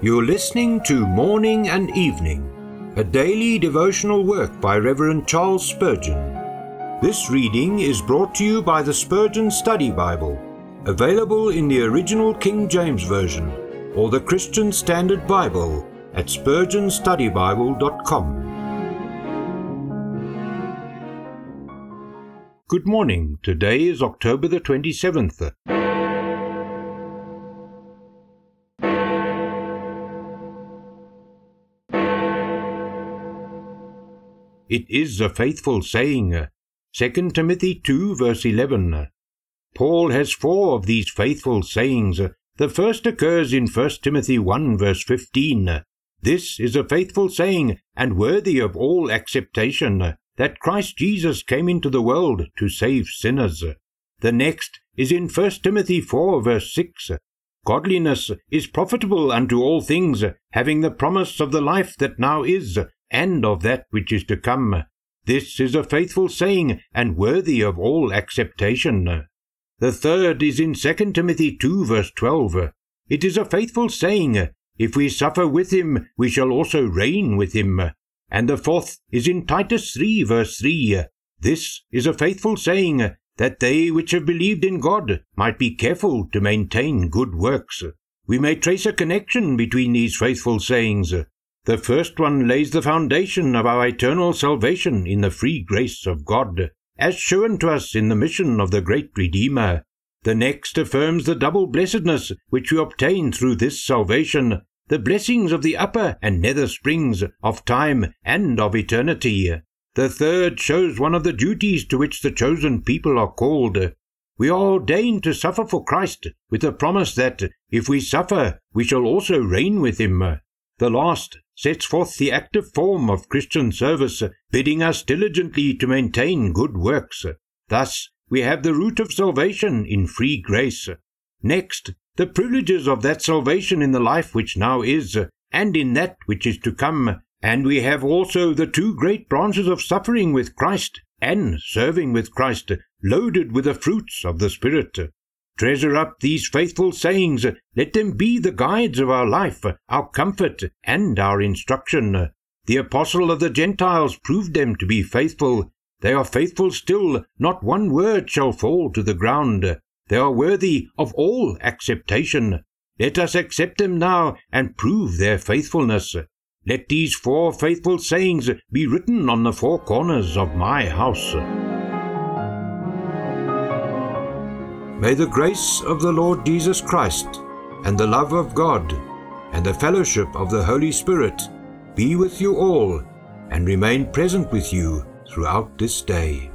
You're listening to Morning and Evening, a daily devotional work by Reverend Charles Spurgeon. This reading is brought to you by the Spurgeon Study Bible, available in the original King James Version or the Christian Standard Bible at spurgeonstudybible.com. Good morning. Today is October the 27th. It is a faithful saying. 2 Timothy 2 verse 11. Paul has four of these faithful sayings. The first occurs in 1 Timothy 1 verse 15. This is a faithful saying and worthy of all acceptation that Christ Jesus came into the world to save sinners. The next is in 1 Timothy 4 verse 6. Godliness is profitable unto all things, having the promise of the life that now is, and of that which is to come. This is a faithful saying, and worthy of all acceptation. The third is in 2 Timothy 2 verse 12. It is a faithful saying, If we suffer with him, we shall also reign with him. And the fourth is in Titus 3 verse 3. This is a faithful saying, that they which have believed in God might be careful to maintain good works. We may trace a connection between these faithful sayings. The first one lays the foundation of our eternal salvation in the free grace of God, as shown to us in the mission of the great Redeemer. The next affirms the double blessedness which we obtain through this salvation, the blessings of the upper and nether springs of time and of eternity. The third shows one of the duties to which the chosen people are called. We are ordained to suffer for Christ, with the promise that, if we suffer, we shall also reign with him. The last sets forth the active form of Christian service, bidding us diligently to maintain good works. Thus, we have the root of salvation in free grace. Next, the privileges of that salvation in the life which now is, and in that which is to come, and we have also the two great branches of suffering with Christ and serving with Christ, loaded with the fruits of the Spirit. Treasure up these faithful sayings. Let them be the guides of our life, our comfort, and our instruction. The apostle of the Gentiles proved them to be faithful. They are faithful still. Not one word shall fall to the ground. They are worthy of all acceptation. Let us accept them now and prove their faithfulness. Let these four faithful sayings be written on the four corners of my house. May the grace of the Lord Jesus Christ, and the love of God, and the fellowship of the Holy Spirit be with you all, and remain present with you throughout this day.